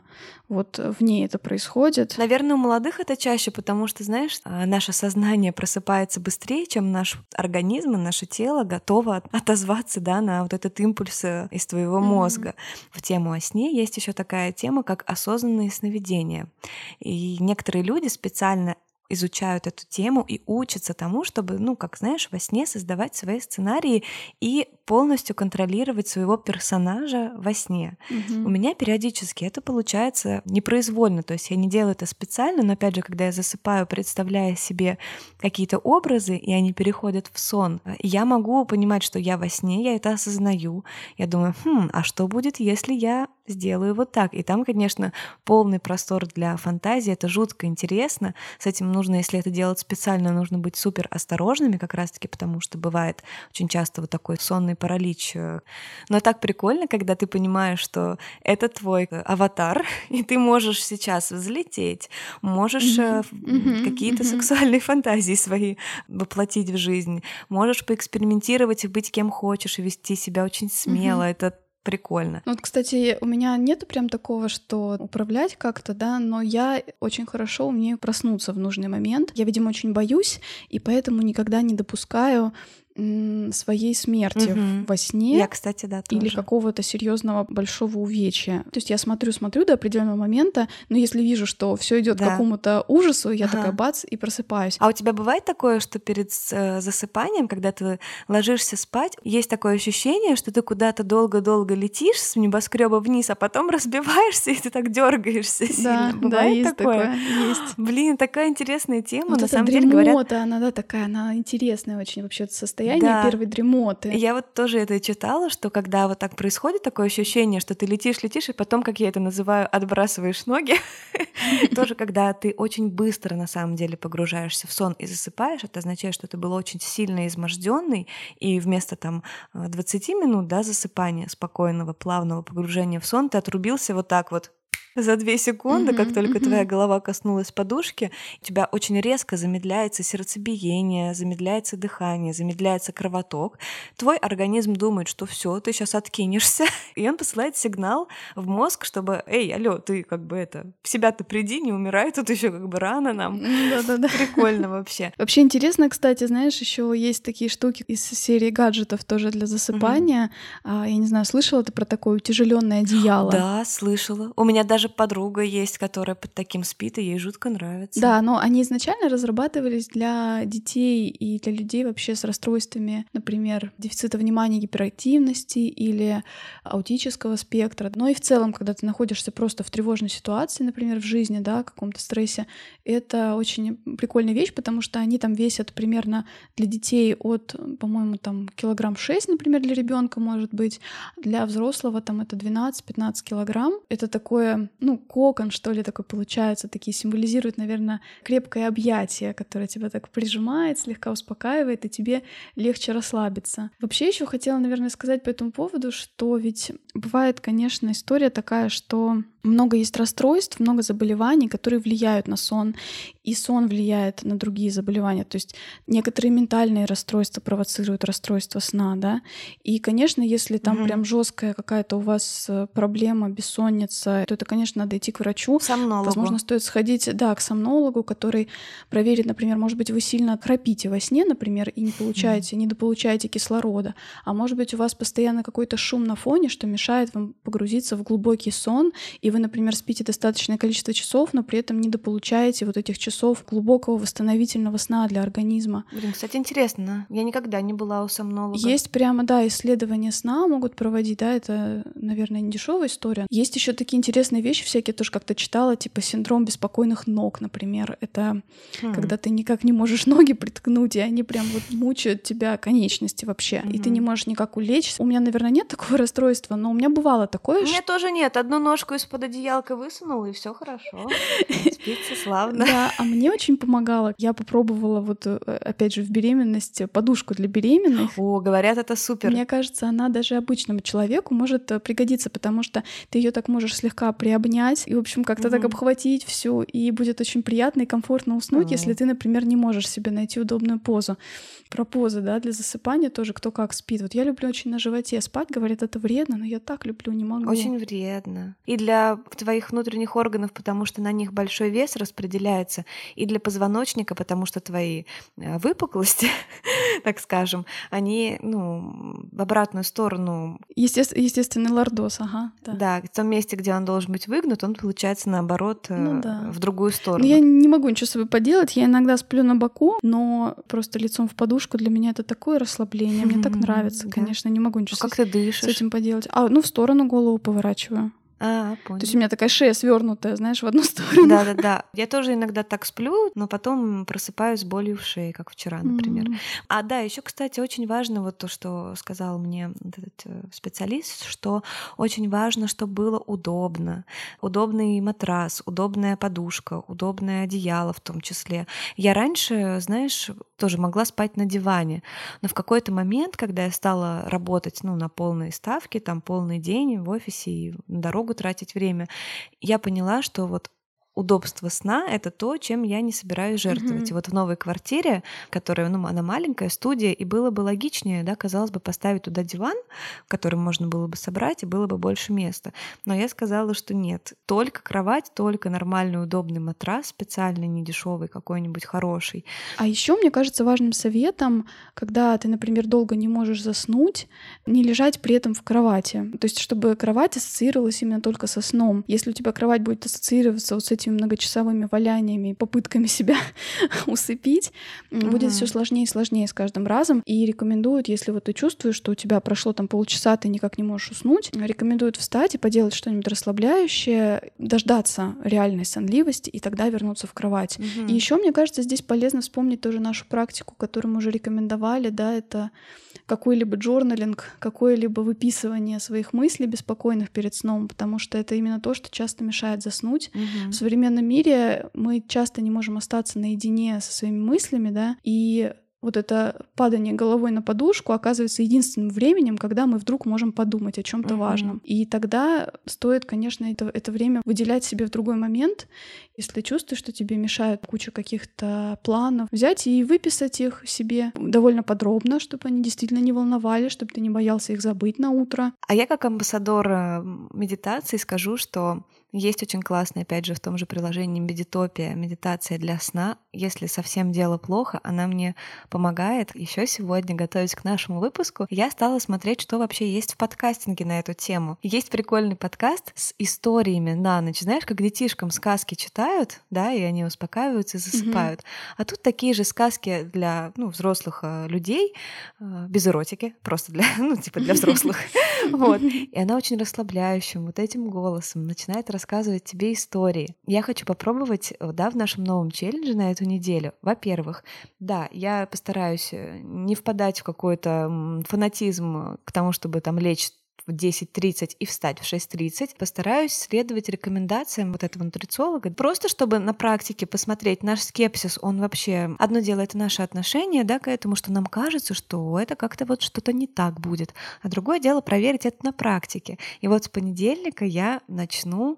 вот в ней это происходит. Наверное, у молодых это чаще, потому что, знаешь, а, наше сознание просыпается быстрее, чем чем наш организм и наше тело готово отозваться да, на вот этот импульс э, из твоего мозга. Mm-hmm. В тему о сне есть еще такая тема, как осознанные сновидения. И некоторые люди специально изучают эту тему и учатся тому, чтобы, ну, как знаешь, во сне создавать свои сценарии и полностью контролировать своего персонажа во сне. Угу. У меня периодически это получается непроизвольно, то есть я не делаю это специально, но опять же, когда я засыпаю, представляя себе какие-то образы, и они переходят в сон, я могу понимать, что я во сне, я это осознаю. Я думаю, хм, а что будет, если я сделаю вот так? И там, конечно, полный простор для фантазии, это жутко интересно. С этим нужно, если это делать специально, нужно быть супер осторожными, как раз-таки потому, что бывает очень часто вот такой сонный сонный паралич. Но так прикольно, когда ты понимаешь, что это твой аватар, и ты можешь сейчас взлететь, можешь mm-hmm. какие-то mm-hmm. сексуальные фантазии свои воплотить в жизнь, можешь поэкспериментировать и быть кем хочешь, и вести себя очень смело. Mm-hmm. Это прикольно. Ну, вот, кстати, у меня нету прям такого, что управлять как-то, да, но я очень хорошо умею проснуться в нужный момент. Я, видимо, очень боюсь, и поэтому никогда не допускаю своей смерти угу. во сне. Я, кстати, да, тоже. Или какого-то серьезного большого увечья. То есть я смотрю, смотрю до определенного момента, но если вижу, что все идет да. к какому-то ужасу, я ага. такая бац и просыпаюсь. А у тебя бывает такое, что перед э, засыпанием, когда ты ложишься спать, есть такое ощущение, что ты куда-то долго-долго летишь с небоскреба вниз, а потом разбиваешься и ты так дергаешься да, сильно. Бывает да, есть такое? такое? Есть. Блин, такая интересная тема. Вот На самом деле говорят. она да такая, она интересная очень вообще состояние состояние да. первой дремоты. Я вот тоже это читала, что когда вот так происходит такое ощущение, что ты летишь, летишь, и потом, как я это называю, отбрасываешь ноги, тоже когда ты очень быстро на самом деле погружаешься в сон и засыпаешь, это означает, что ты был очень сильно изможденный, и вместо там 20 минут да, засыпания, спокойного, плавного погружения в сон, ты отрубился вот так вот за две секунды, mm-hmm, как только mm-hmm. твоя голова коснулась подушки, у тебя очень резко замедляется сердцебиение, замедляется дыхание, замедляется кровоток. Твой организм думает, что все, ты сейчас откинешься, и он посылает сигнал в мозг, чтобы, эй, алло, ты как бы это, в себя-то приди, не умирай, тут еще как бы рано нам. Да-да-да. Прикольно вообще. Вообще интересно, кстати, знаешь, еще есть такие штуки из серии гаджетов тоже для засыпания. Mm-hmm. Я не знаю, слышала ты про такое утяжеленное одеяло? Да, слышала. У меня даже подруга есть, которая под таким спит, и ей жутко нравится. Да, но они изначально разрабатывались для детей и для людей вообще с расстройствами, например, дефицита внимания, гиперактивности или аутического спектра. Но и в целом, когда ты находишься просто в тревожной ситуации, например, в жизни, да, каком-то стрессе, это очень прикольная вещь, потому что они там весят примерно для детей от, по-моему, там килограмм 6, например, для ребенка может быть, для взрослого там это 12-15 килограмм. Это такое ну, кокон, что ли, такой получается, такие символизируют, наверное, крепкое объятие, которое тебя так прижимает, слегка успокаивает, и тебе легче расслабиться. Вообще еще хотела, наверное, сказать по этому поводу, что ведь бывает, конечно, история такая, что много есть расстройств, много заболеваний, которые влияют на сон, и сон влияет на другие заболевания. То есть некоторые ментальные расстройства провоцируют расстройство сна, да. И, конечно, если там угу. прям жесткая какая-то у вас э, проблема, бессонница, то это, конечно, надо идти к врачу. Сомнологу. Возможно, стоит сходить, да, к сомнологу, который проверит, например, может быть, вы сильно храпите во сне, например, и не получаете, не дополучаете кислорода, а может быть, у вас постоянно какой-то шум на фоне, что мешает вам погрузиться в глубокий сон, и вы, например, спите достаточное количество часов, но при этом не дополучаете вот этих часов глубокого восстановительного сна для организма. Блин, кстати, интересно. Я никогда не была у сомнолога. Есть прямо, да, исследования сна могут проводить, да, это, наверное, не дешевая история. Есть еще такие интересные вещи всякие, тоже как-то читала, типа синдром беспокойных ног, например. Это хм. когда ты никак не можешь ноги приткнуть, и они прям вот мучают тебя конечности вообще, mm-hmm. и ты не можешь никак улечься. У меня, наверное, нет такого расстройства, но у меня бывало такое. У меня тоже нет. Одну ножку из-под под одеялко высунул, и все хорошо. Спится славно. Да, а мне очень помогало. Я попробовала вот, э, опять же, в беременность подушку для беременных. О, говорят, это супер. Мне кажется, она даже обычному человеку может э, пригодиться, потому что ты ее так можешь слегка приобнять и, в общем, как-то так обхватить все, и будет очень приятно и комфортно уснуть, если ты, например, не можешь себе найти удобную позу. Про позы, да, для засыпания тоже кто как спит. Вот я люблю очень на животе спать, говорят, это вредно, но я так люблю, не могу. Очень вредно. И для для твоих внутренних органов, потому что на них большой вес распределяется, и для позвоночника, потому что твои э, выпуклости, так скажем, они ну, в обратную сторону. Естественно, естественный лордоз, ага. Да. да, в том месте, где он должен быть выгнут, он получается наоборот ну, да. в другую сторону. Но я не могу ничего с собой поделать. Я иногда сплю на боку, но просто лицом в подушку для меня это такое расслабление. Мне так нравится, конечно. Не могу ничего а как ты дышишь? с этим поделать. А, ну, в сторону голову поворачиваю. А, понял. То есть у меня такая шея свернутая, знаешь, в одну сторону. Да, да, да. Я тоже иногда так сплю, но потом просыпаюсь с болью в шее, как вчера, например. Mm-hmm. А да, еще, кстати, очень важно вот то, что сказал мне этот э, специалист, что очень важно, чтобы было удобно. Удобный матрас, удобная подушка, удобное одеяло в том числе. Я раньше, знаешь, тоже могла спать на диване, но в какой-то момент, когда я стала работать ну, на полные ставки, там полный день в офисе и на дорогу тратить время, я поняла, что вот удобство сна — это то, чем я не собираюсь жертвовать. Mm-hmm. И вот в новой квартире, которая, ну, она маленькая, студия, и было бы логичнее, да, казалось бы, поставить туда диван, который можно было бы собрать, и было бы больше места. Но я сказала, что нет, только кровать, только нормальный удобный матрас, специальный, не дешевый, какой-нибудь хороший. А еще мне кажется важным советом, когда ты, например, долго не можешь заснуть, не лежать при этом в кровати. То есть, чтобы кровать ассоциировалась именно только со сном. Если у тебя кровать будет ассоциироваться вот с этим этими многочасовыми валяниями и попытками себя усыпить, угу. будет все сложнее и сложнее с каждым разом. И рекомендуют, если вот ты чувствуешь, что у тебя прошло там полчаса, ты никак не можешь уснуть, рекомендуют встать и поделать что-нибудь расслабляющее, дождаться реальной сонливости и тогда вернуться в кровать. Угу. И еще, мне кажется, здесь полезно вспомнить тоже нашу практику, которую мы уже рекомендовали, да, это какой-либо джорналинг, какое-либо выписывание своих мыслей беспокойных перед сном, потому что это именно то, что часто мешает заснуть. Угу. В современном мире мы часто не можем остаться наедине со своими мыслями, да, и вот это падание головой на подушку оказывается единственным временем, когда мы вдруг можем подумать о чем-то uh-huh. важном. И тогда стоит, конечно, это, это время выделять себе в другой момент. Если чувствуешь, что тебе мешает куча каких-то планов, взять и выписать их себе довольно подробно, чтобы они действительно не волновали, чтобы ты не боялся их забыть на утро. А я как амбассадор э, медитации скажу, что есть очень классная, опять же, в том же приложении Медитопия, медитация для сна. Если совсем дело плохо, она мне помогает. Еще сегодня, готовясь к нашему выпуску, я стала смотреть, что вообще есть в подкастинге на эту тему. Есть прикольный подкаст с историями на ночь. Знаешь, как детишкам сказки читают, да, и они успокаиваются и засыпают. Mm-hmm. А тут такие же сказки для ну, взрослых э, людей, э, без эротики, просто для, ну, типа для взрослых. Вот. И она очень расслабляющим, вот этим голосом начинает рассказывать рассказывать тебе истории. Я хочу попробовать, э, да, в нашем новом челлендже на эту неделю. Во-первых, да, я постараюсь э, не впадать в какой-то фанатизм к тому, чтобы там лечь в 10.30 и встать в 6.30. Постараюсь следовать рекомендациям вот этого нутрициолога, просто чтобы на практике посмотреть наш скепсис, он вообще... Одно дело — это наше отношение да, к этому, что нам кажется, что это как-то вот что-то не так будет. А другое дело — проверить это на практике. И вот с понедельника я начну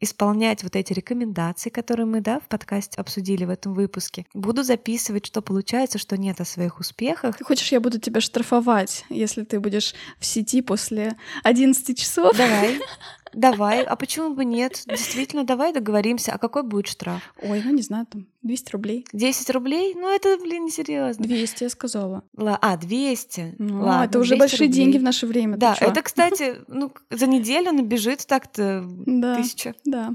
исполнять вот эти рекомендации, которые мы да, в подкасте обсудили в этом выпуске. Буду записывать, что получается, что нет о своих успехах. Ты хочешь, я буду тебя штрафовать, если ты будешь в сети после 11 часов? Давай. Давай, а почему бы нет? Действительно, давай договоримся. А какой будет штраф? Ой, ну не знаю, там 200 рублей. 10 рублей? Ну это, блин, несерьезно. 200, я сказала. Ла, а, 200. Ну, Ладно, это уже большие рублей. деньги в наше время. Да, это, кстати, ну, за неделю набежит так-то да, тысяча. Да.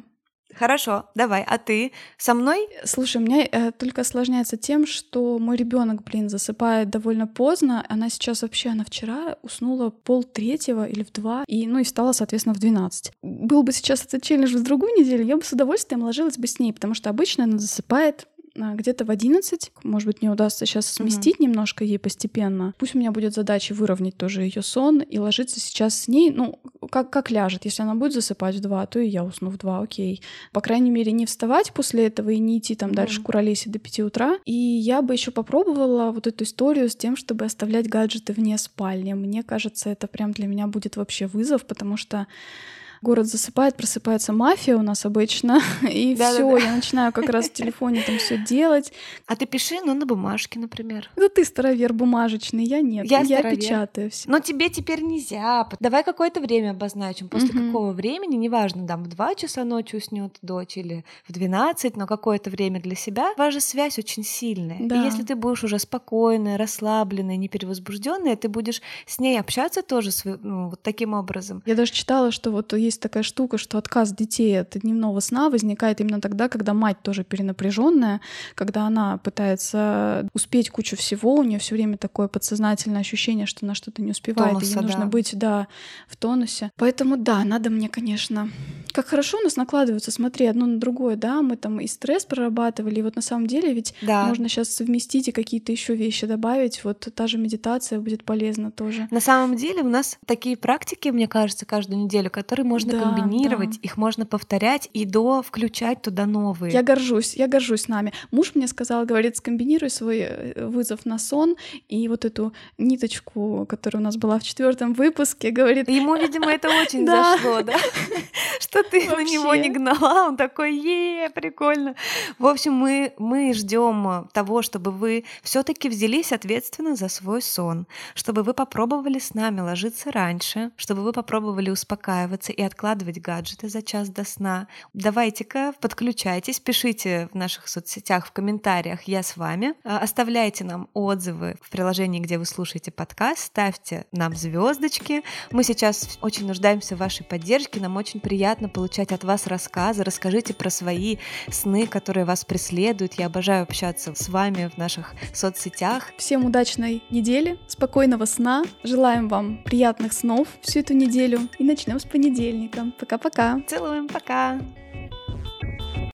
Хорошо, давай. А ты со мной? Слушай, у меня э, только осложняется тем, что мой ребенок, блин, засыпает довольно поздно. Она сейчас вообще, она вчера уснула пол третьего или в два, и, ну и встала, соответственно, в 12. Был бы сейчас этот челлендж в другую неделю, я бы с удовольствием ложилась бы с ней, потому что обычно она засыпает где-то в 11. Может быть, мне удастся сейчас сместить mm-hmm. немножко ей постепенно. Пусть у меня будет задача выровнять тоже ее сон и ложиться сейчас с ней, ну, как, как ляжет. Если она будет засыпать в 2, то и я усну в 2, окей. По крайней мере, не вставать после этого и не идти там mm-hmm. дальше куролесить до 5 утра. И я бы еще попробовала вот эту историю с тем, чтобы оставлять гаджеты вне спальни. Мне кажется, это прям для меня будет вообще вызов, потому что город засыпает, просыпается мафия у нас обычно, и все, я начинаю как раз в телефоне там все делать. А ты пиши, ну, на бумажке, например. Да ты старовер бумажечный, я нет. Я, я печатаю все. Но тебе теперь нельзя. Давай какое-то время обозначим. После угу. какого времени, неважно, там в 2 часа ночи уснет дочь или в 12, но какое-то время для себя. Ваша связь очень сильная. Да. И если ты будешь уже спокойная, расслабленная, не перевозбужденная, ты будешь с ней общаться тоже ну, вот таким образом. Я даже читала, что вот есть такая штука, что отказ детей от дневного сна возникает именно тогда, когда мать тоже перенапряженная, когда она пытается успеть кучу всего, у нее все время такое подсознательное ощущение, что она что-то не успевает, Тонуса, и ей нужно да. быть, да, в тонусе. Поэтому да, надо мне, конечно, как хорошо у нас накладываются, смотри, одно на другое, да, мы там и стресс прорабатывали, и вот на самом деле ведь да. можно сейчас совместить и какие-то еще вещи добавить, вот та же медитация будет полезна тоже. На самом деле у нас такие практики, мне кажется, каждую неделю, которые можно да, комбинировать, да. их можно повторять и до включать туда новые. Я горжусь, я горжусь нами. Муж мне сказал, говорит, скомбинируй свой э, вызов на сон и вот эту ниточку, которая у нас была в четвертом выпуске, говорит. Ему, видимо, это очень зашло, да? Что ты Вообще. на него не гнала, он такой, е, прикольно. В общем, мы, мы ждем того, чтобы вы все-таки взялись ответственно за свой сон, чтобы вы попробовали с нами ложиться раньше, чтобы вы попробовали успокаиваться и откладывать гаджеты за час до сна. Давайте-ка подключайтесь, пишите в наших соцсетях в комментариях «Я с вами», а, оставляйте нам отзывы в приложении, где вы слушаете подкаст, ставьте нам звездочки. Мы сейчас очень нуждаемся в вашей поддержке, нам очень приятно получать от вас рассказы. Расскажите про свои сны, которые вас преследуют. Я обожаю общаться с вами в наших соцсетях. Всем удачной недели, спокойного сна. Желаем вам приятных снов всю эту неделю. И начнем с понедельника. Пока-пока. Целуем, пока.